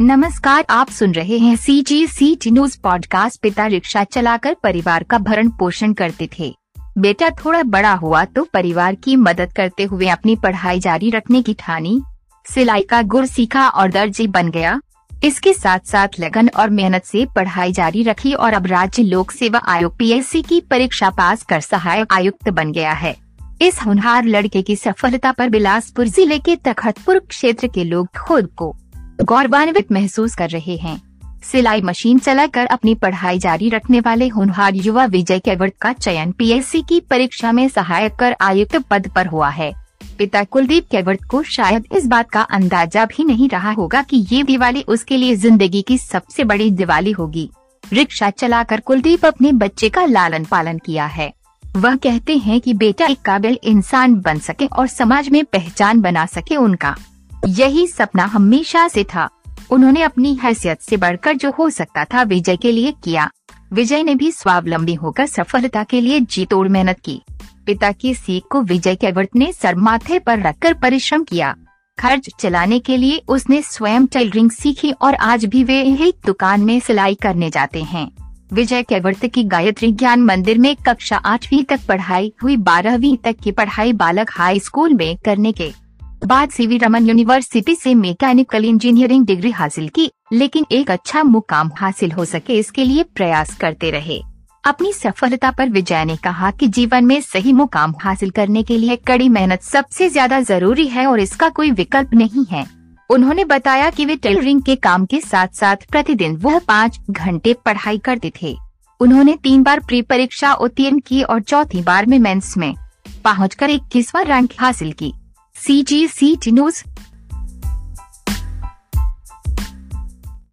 नमस्कार, आप सुन रहे हैं C G C T news podcast पिता रिक्शा चलाकर परिवार का भरण पोषण करते थे। बेटा थोड़ा बड़ा हुआ तो परिवार की मदद करते हुए अपनी पढ़ाई जारी रखने की ठानी। सिलाई का गुर सीखा और दर्जी बन गया। इसके साथ साथ लगन और मेहनत से पढ़ाई जारी रखी और अब राज्य लोक सेवा आयोग पीएससी की परीक्षा पास कर सहायक आयुक्त बन गया है। इस होनहार लड़के की सफलता पर बिलासपुर ज़िले के तखतपुर क्षेत्र के लोग खुद को गौरवान्वित महसूस कर रहे हैं। सिलाई मशीन चलाकर अपनी पढ़ाई जारी रखने वाले होनहार युवा विजय केवट का चयन पीएससी की परीक्षा में सहायक कर आयुक्त पद पर हुआ है। पिता कुलदीप केवट को शायद इस बात का अंदाज़ा भी नहीं रहा होगा कि ये दिवाली उसके लिए ज़िंदगी की सबसे बड़ी दिवाली होगी। रिक्शा चलाकर कुलदीप अपने बच्चे का लालन पालन किया है। वह कहते हैं कि बेटा एक काबिल इंसान बन सके और समाज में पहचान बना सके उनका। यही सपना हमेशा से था। उन्होंने अपनी हैसियत से बढ़कर जो हो सकता था विजय के लिए किया। विजय ने भी स्वावलंबी होकर सफलता के लिए जी तोड़ मेहनत की। पिता की सीख को विजय केवट ने सर माथे पर रखकर परिश्रम किया। खर्च चलाने के लिए उसने स्वयं टेलरिंग सीखी और आज भी वे एक दुकान में सिलाई करने जाते हैं। विजय केवर्त की गायत्री ज्ञान मंदिर में कक्षा आठवीं तक पढ़ाई हुई, बारहवीं तक की पढ़ाई बालक हाई स्कूल में करने के बाद सीवी रमन यूनिवर्सिटी से मैकेनिकल इंजीनियरिंग डिग्री हासिल की, लेकिन एक अच्छा मुकाम हासिल हो सके इसके लिए प्रयास करते रहे। अपनी सफलता पर विजय ने कहा कि जीवन में सही मुकाम हासिल करने के लिए कड़ी मेहनत सबसे ज़्यादा ज़रूरी है और इसका कोई विकल्प नहीं है। उन्होंने बताया कि वे टेलरिंग के काम के साथ साथ प्रतिदिन वह पाँच घंटे पढ़ाई करते थे। उन्होंने तीन बार प्री परीक्षा उत्तीर्ण की और चौथी बार में मेंस में, पहुंचकर इक्कीसवा रैंक हासिल की। सी जी सी टी न्यूज़